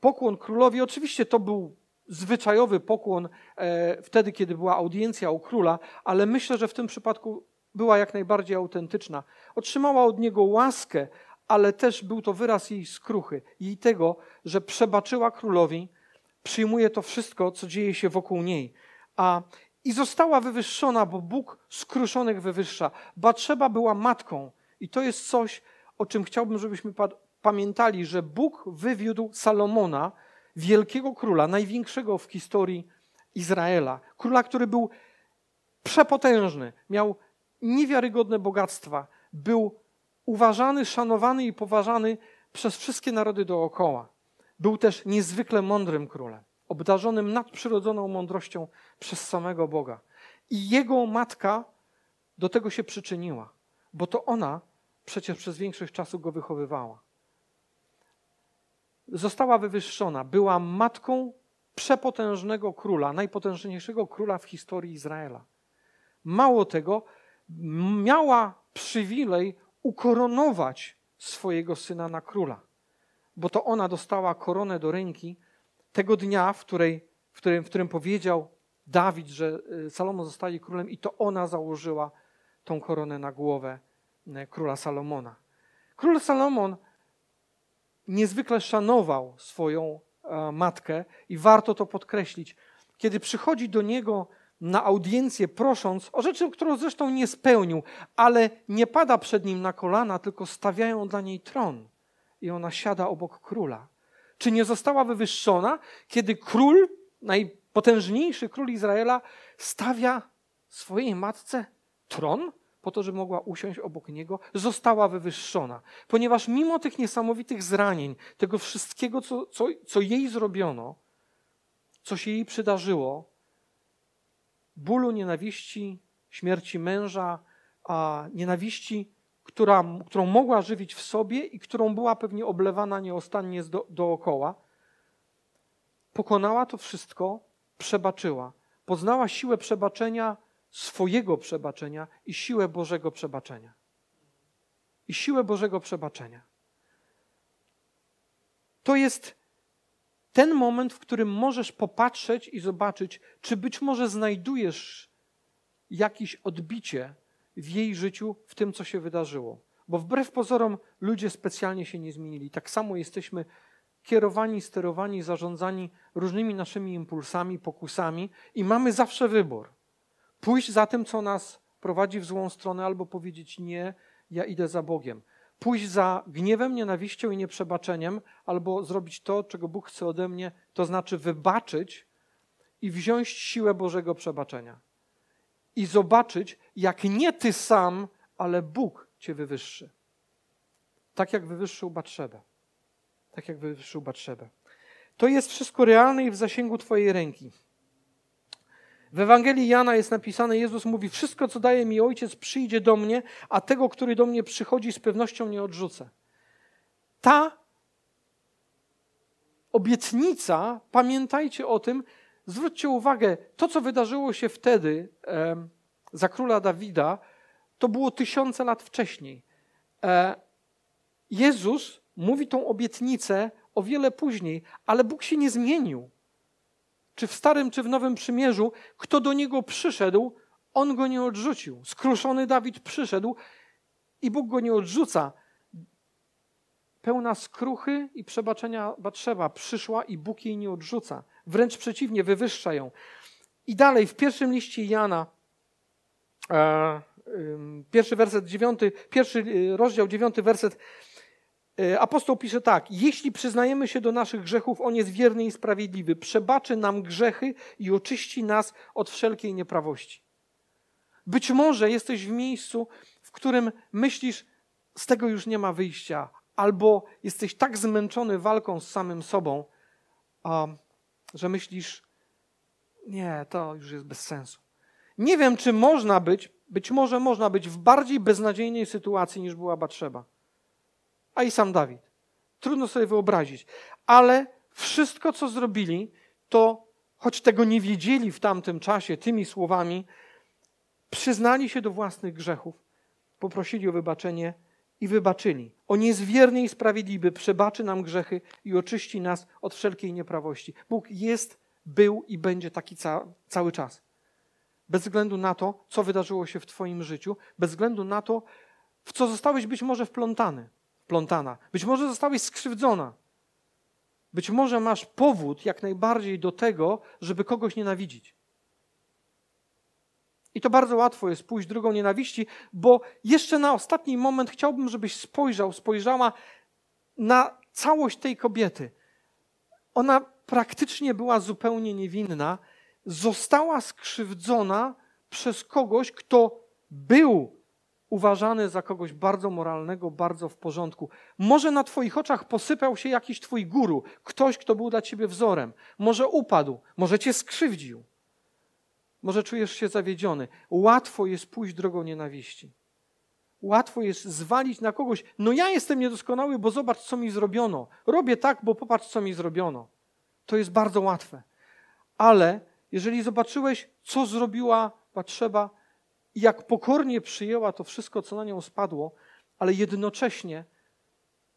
pokłon królowi. Oczywiście to był zwyczajowy pokłon e, wtedy, kiedy była audiencja u króla, ale myślę, że w tym przypadku była jak najbardziej autentyczna. Otrzymała od niego łaskę, ale też był to wyraz jej skruchy, jej tego, że przebaczyła królowi, przyjmuje to wszystko, co dzieje się wokół niej. A, I została wywyższona, bo Bóg skruszonych wywyższa. Batrzeba była matką i to jest coś, o czym chciałbym, żebyśmy pamiętali, że Bóg wywiódł Salomona, wielkiego króla, największego w historii Izraela. Króla, który był przepotężny, miał niewiarygodne bogactwa, był uważany, szanowany i poważany przez wszystkie narody dookoła. Był też niezwykle mądrym królem, obdarzonym nadprzyrodzoną mądrością przez samego Boga. I jego matka do tego się przyczyniła, bo to ona przecież przez większość czasu go wychowywała. Została wywyższona, była matką przepotężnego króla, najpotężniejszego króla w historii Izraela. Mało tego, miała przywilej ukoronować swojego syna na króla, bo to ona dostała koronę do ręki tego dnia, w, której, w, którym, w którym powiedział Dawid, że y, Salomon zostaje królem, i to ona założyła tą koronę na głowę y, króla Salomona. Król Salomon niezwykle szanował swoją e, matkę i warto to podkreślić. Kiedy przychodzi do niego na audiencję, prosząc o rzeczy, którą zresztą nie spełnił, ale nie pada przed nim na kolana, tylko stawiają dla niej tron i ona siada obok króla. Czy nie została wywyższona, kiedy król, najpotężniejszy król Izraela, stawia swojej matce tron? Po to, żeby mogła usiąść obok niego, została wywyższona. Ponieważ mimo tych niesamowitych zranień, tego wszystkiego, co, co, co jej zrobiono, co się jej przydarzyło, bólu, nienawiści, śmierci męża, a nienawiści, która, którą mogła żywić w sobie i którą była pewnie oblewana nieustannie do, dookoła, pokonała to wszystko, przebaczyła. Poznała siłę przebaczenia swojego przebaczenia i siłę Bożego przebaczenia. I siłę Bożego przebaczenia. To jest ten moment, w którym możesz popatrzeć i zobaczyć, czy być może znajdujesz jakieś odbicie w jej życiu, w tym, co się wydarzyło. Bo wbrew pozorom ludzie specjalnie się nie zmienili. Tak samo jesteśmy kierowani, sterowani, zarządzani różnymi naszymi impulsami, pokusami i mamy zawsze wybór Pójść za tym, co nas prowadzi w złą stronę, albo powiedzieć nie, ja idę za Bogiem. Pójść za gniewem, nienawiścią i nieprzebaczeniem, albo zrobić to, czego Bóg chce ode mnie, to znaczy wybaczyć i wziąć siłę Bożego przebaczenia. I zobaczyć, jak nie ty sam, ale Bóg cię wywyższy. Tak jak wywyższył Batrzebę. Tak jak wywyższył Batrzebę. To jest wszystko realne i w zasięgu twojej ręki. W Ewangelii Jana jest napisane, Jezus mówi, wszystko co daje mi Ojciec przyjdzie do mnie, a tego, który do mnie przychodzi z pewnością nie odrzucę. Ta obietnica, pamiętajcie o tym, zwróćcie uwagę, to co wydarzyło się wtedy e, za króla Dawida, to było tysiące lat wcześniej. E, Jezus mówi tą obietnicę o wiele później, ale Bóg się nie zmienił czy w Starym, czy w Nowym Przymierzu, kto do niego przyszedł, on go nie odrzucił. Skruszony Dawid przyszedł i Bóg go nie odrzuca. Pełna skruchy i przebaczenia Batrzeba przyszła i Bóg jej nie odrzuca. Wręcz przeciwnie, wywyższa ją. I dalej w pierwszym liście Jana, e, pierwszy werset dziewiąty, pierwszy y, rozdział, dziewiąty werset, apostoł pisze tak: Jeśli przyznajemy się do naszych grzechów, on jest wierny i sprawiedliwy, przebaczy nam grzechy i oczyści nas od wszelkiej nieprawości. Być może jesteś w miejscu, w którym myślisz, z tego już nie ma wyjścia, albo jesteś tak zmęczony walką z samym sobą, że myślisz, nie, to już jest bez sensu. Nie wiem, czy można być, być może można być w bardziej beznadziejnej sytuacji niż była Batrzeba a i sam Dawid. Trudno sobie wyobrazić. Ale wszystko, co zrobili, to choć tego nie wiedzieli w tamtym czasie tymi słowami, przyznali się do własnych grzechów, poprosili o wybaczenie i wybaczyli. On jest i sprawiedliwy, przebaczy nam grzechy i oczyści nas od wszelkiej nieprawości. Bóg jest, był i będzie taki ca cały czas. Bez względu na to, co wydarzyło się w Twoim życiu, bez względu na to, w co zostałeś być może wplątany plątana. Być może zostałeś skrzywdzona. Być może masz powód jak najbardziej do tego, żeby kogoś nienawidzić. I to bardzo łatwo jest pójść drugą nienawiści, bo jeszcze na ostatni moment chciałbym, żebyś spojrzał, spojrzała na całość tej kobiety. Ona praktycznie była zupełnie niewinna, została skrzywdzona przez kogoś, kto był uważany za kogoś bardzo moralnego, bardzo w porządku. Może na Twoich oczach posypał się jakiś Twój guru, ktoś, kto był dla Ciebie wzorem. Może upadł, może Cię skrzywdził. Może czujesz się zawiedziony. Łatwo jest pójść drogą nienawiści. Łatwo jest zwalić na kogoś. No ja jestem niedoskonały, bo zobacz, co mi zrobiono. Robię tak, bo popatrz, co mi zrobiono. To jest bardzo łatwe. Ale jeżeli zobaczyłeś, co zrobiła Batrzeba, jak pokornie przyjęła to wszystko, co na nią spadło, ale jednocześnie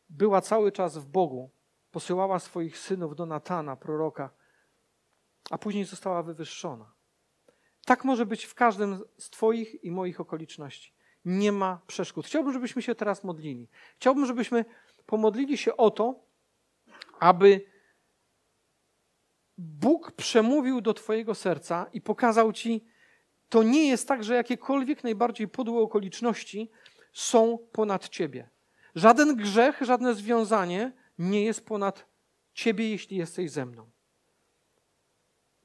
była cały czas w Bogu, posyłała swoich synów do Natana, proroka, a później została wywyższona. Tak może być w każdym z Twoich i moich okoliczności. Nie ma przeszkód. Chciałbym, żebyśmy się teraz modlili. Chciałbym, żebyśmy pomodlili się o to, aby Bóg przemówił do Twojego serca i pokazał Ci, to nie jest tak, że jakiekolwiek najbardziej podłe okoliczności są ponad Ciebie. Żaden grzech, żadne związanie nie jest ponad Ciebie, jeśli jesteś ze mną.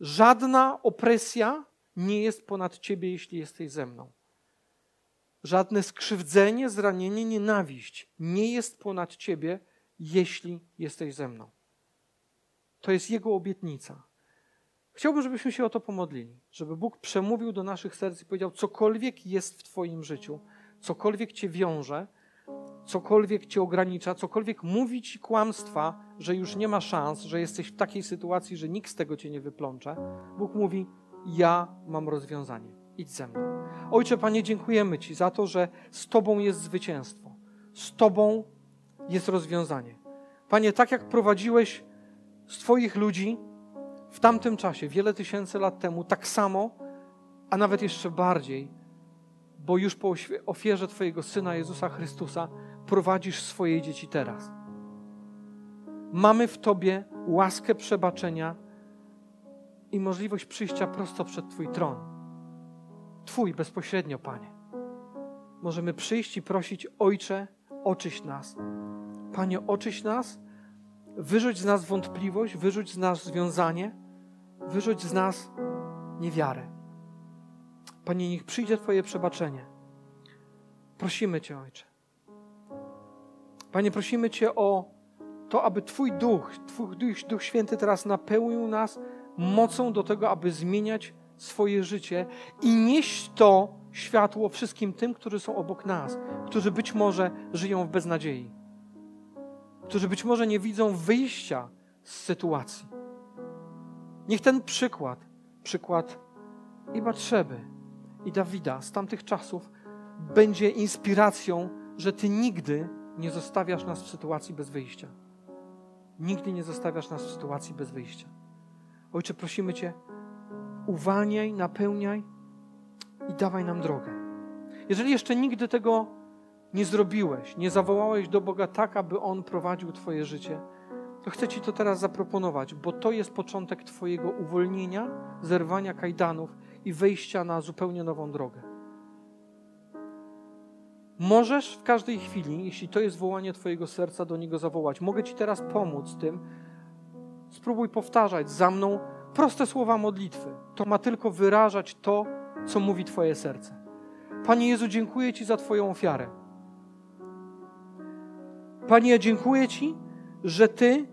Żadna opresja nie jest ponad Ciebie, jeśli jesteś ze mną. Żadne skrzywdzenie, zranienie, nienawiść nie jest ponad Ciebie, jeśli jesteś ze mną. To jest Jego obietnica. Chciałbym, żebyśmy się o to pomodlili, żeby Bóg przemówił do naszych serc i powiedział: cokolwiek jest w Twoim życiu, cokolwiek Cię wiąże, cokolwiek Cię ogranicza, cokolwiek mówi Ci kłamstwa, że już nie ma szans, że jesteś w takiej sytuacji, że nikt z tego Cię nie wyplącze. Bóg mówi: Ja mam rozwiązanie. Idź ze mną. Ojcze, Panie, dziękujemy Ci za to, że z Tobą jest zwycięstwo, z Tobą jest rozwiązanie. Panie, tak jak prowadziłeś z Twoich ludzi, w tamtym czasie, wiele tysięcy lat temu, tak samo, a nawet jeszcze bardziej, bo już po ofierze Twojego Syna Jezusa Chrystusa prowadzisz swoje dzieci teraz. Mamy w Tobie łaskę przebaczenia i możliwość przyjścia prosto przed Twój tron. Twój bezpośrednio, Panie. Możemy przyjść i prosić, Ojcze, oczyś nas. Panie, oczyś nas, wyrzuć z nas wątpliwość, wyrzuć z nas związanie, Wyrzuć z nas niewiarę. Panie, niech przyjdzie Twoje przebaczenie. Prosimy Cię, Ojcze. Panie, prosimy Cię o to, aby Twój Duch, Twój Duch, Duch Święty teraz napełnił nas mocą do tego, aby zmieniać swoje życie i nieść to światło wszystkim tym, którzy są obok nas, którzy być może żyją w beznadziei, którzy być może nie widzą wyjścia z sytuacji. Niech ten przykład, przykład i Batrzeby, i Dawida z tamtych czasów będzie inspiracją, że Ty nigdy nie zostawiasz nas w sytuacji bez wyjścia. Nigdy nie zostawiasz nas w sytuacji bez wyjścia. Ojcze, prosimy Cię, uwalniaj, napełniaj i dawaj nam drogę. Jeżeli jeszcze nigdy tego nie zrobiłeś, nie zawołałeś do Boga tak, aby On prowadził Twoje życie, to chcę Ci to teraz zaproponować, bo to jest początek Twojego uwolnienia, zerwania kajdanów i wejścia na zupełnie nową drogę. Możesz w każdej chwili, jeśli to jest wołanie Twojego serca, do Niego zawołać. Mogę Ci teraz pomóc tym. Spróbuj powtarzać za mną proste słowa modlitwy. To ma tylko wyrażać to, co mówi Twoje serce. Panie Jezu, dziękuję Ci za Twoją ofiarę. Panie, dziękuję Ci, że Ty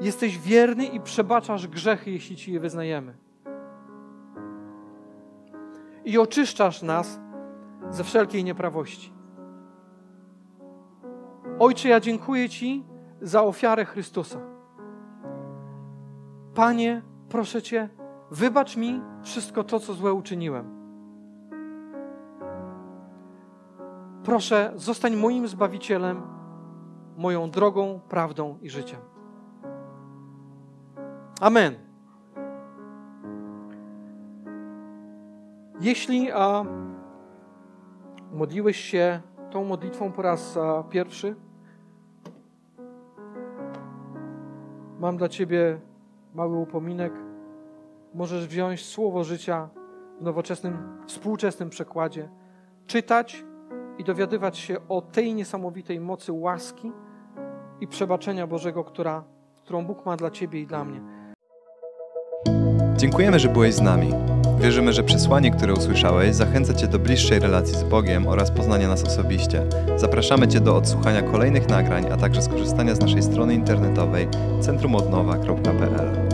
jesteś wierny i przebaczasz grzechy, jeśli Ci je wyznajemy. I oczyszczasz nas ze wszelkiej nieprawości. Ojcze, ja dziękuję Ci za ofiarę Chrystusa. Panie, proszę Cię, wybacz mi wszystko to, co złe uczyniłem. Proszę, zostań moim zbawicielem moją drogą, prawdą i życiem. Amen. Jeśli a, modliłeś się tą modlitwą po raz a, pierwszy, mam dla Ciebie mały upominek. Możesz wziąć słowo życia w nowoczesnym, współczesnym przekładzie, czytać i dowiadywać się o tej niesamowitej mocy łaski i przebaczenia Bożego, która, którą Bóg ma dla Ciebie i dla mnie. Dziękujemy, że byłeś z nami. Wierzymy, że przesłanie, które usłyszałeś, zachęca Cię do bliższej relacji z Bogiem oraz poznania nas osobiście. Zapraszamy Cię do odsłuchania kolejnych nagrań, a także skorzystania z naszej strony internetowej centrumodnowa.pl.